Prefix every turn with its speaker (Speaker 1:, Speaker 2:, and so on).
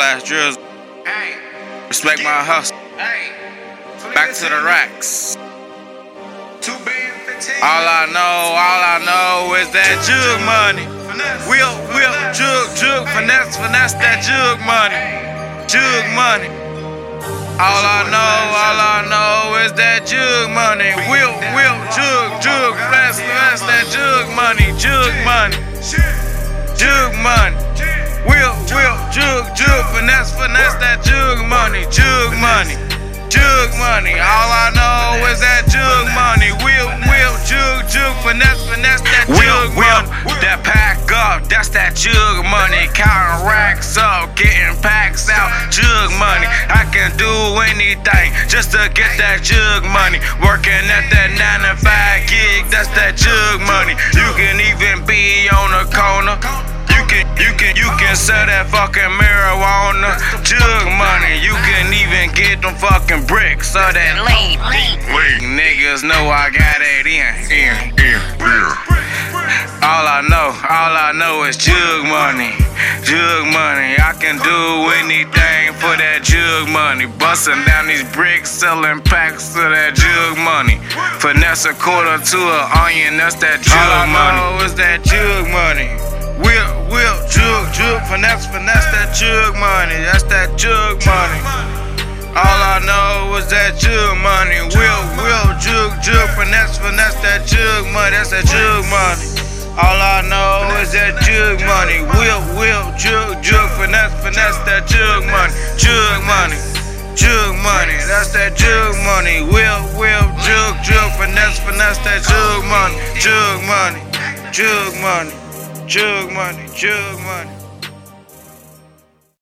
Speaker 1: ass drills. Respect my hustle. Back to the racks. All I know, all I know is that jug money. Whip, whip, jug, jug, finesse, finesse that jug money. Jug money. All I know, all I know is that jug money. Whip, whip, jug, jug, finesse, finesse that jug money. Jug money. Jug money. Jug, jug, finesse, finesse that jug money. Jug money. Jug money. All I know is that jug money. Whip, whip, jug, jug, finesse, finesse that jug money. That pack up, that's that jug money. Counting racks up, getting packs out. Jug money. I can do anything just to get that jug money. Working at that 9 to 5 gig, that's that jug money. You can even be on the corner. Can, you can, you can sell that fucking marijuana. Jug money. You can even get them fucking bricks of that lean. Niggas know I got it in, in, in, in. All I know, all I know is jug money. Jug money. I can do anything for that jug money. Busting down these bricks, selling packs of that jug money. Finesse a quarter to an onion, that's that jug all I money. Know is that jug finesse, finesse that jug money. That's that jug money. All I know is that jug money. Whip, whip, jug, jug, finesse, finesse that jug money. That's that jug money. All I know is that jug money. Whip, whip, jug, jug, finesse, finesse that jug money. Jug money. Jug money. That's that jug money. Whip, whip, jug, jug, finesse, finesse that jug money. Jug money. Jug money. Jug money. Jug money.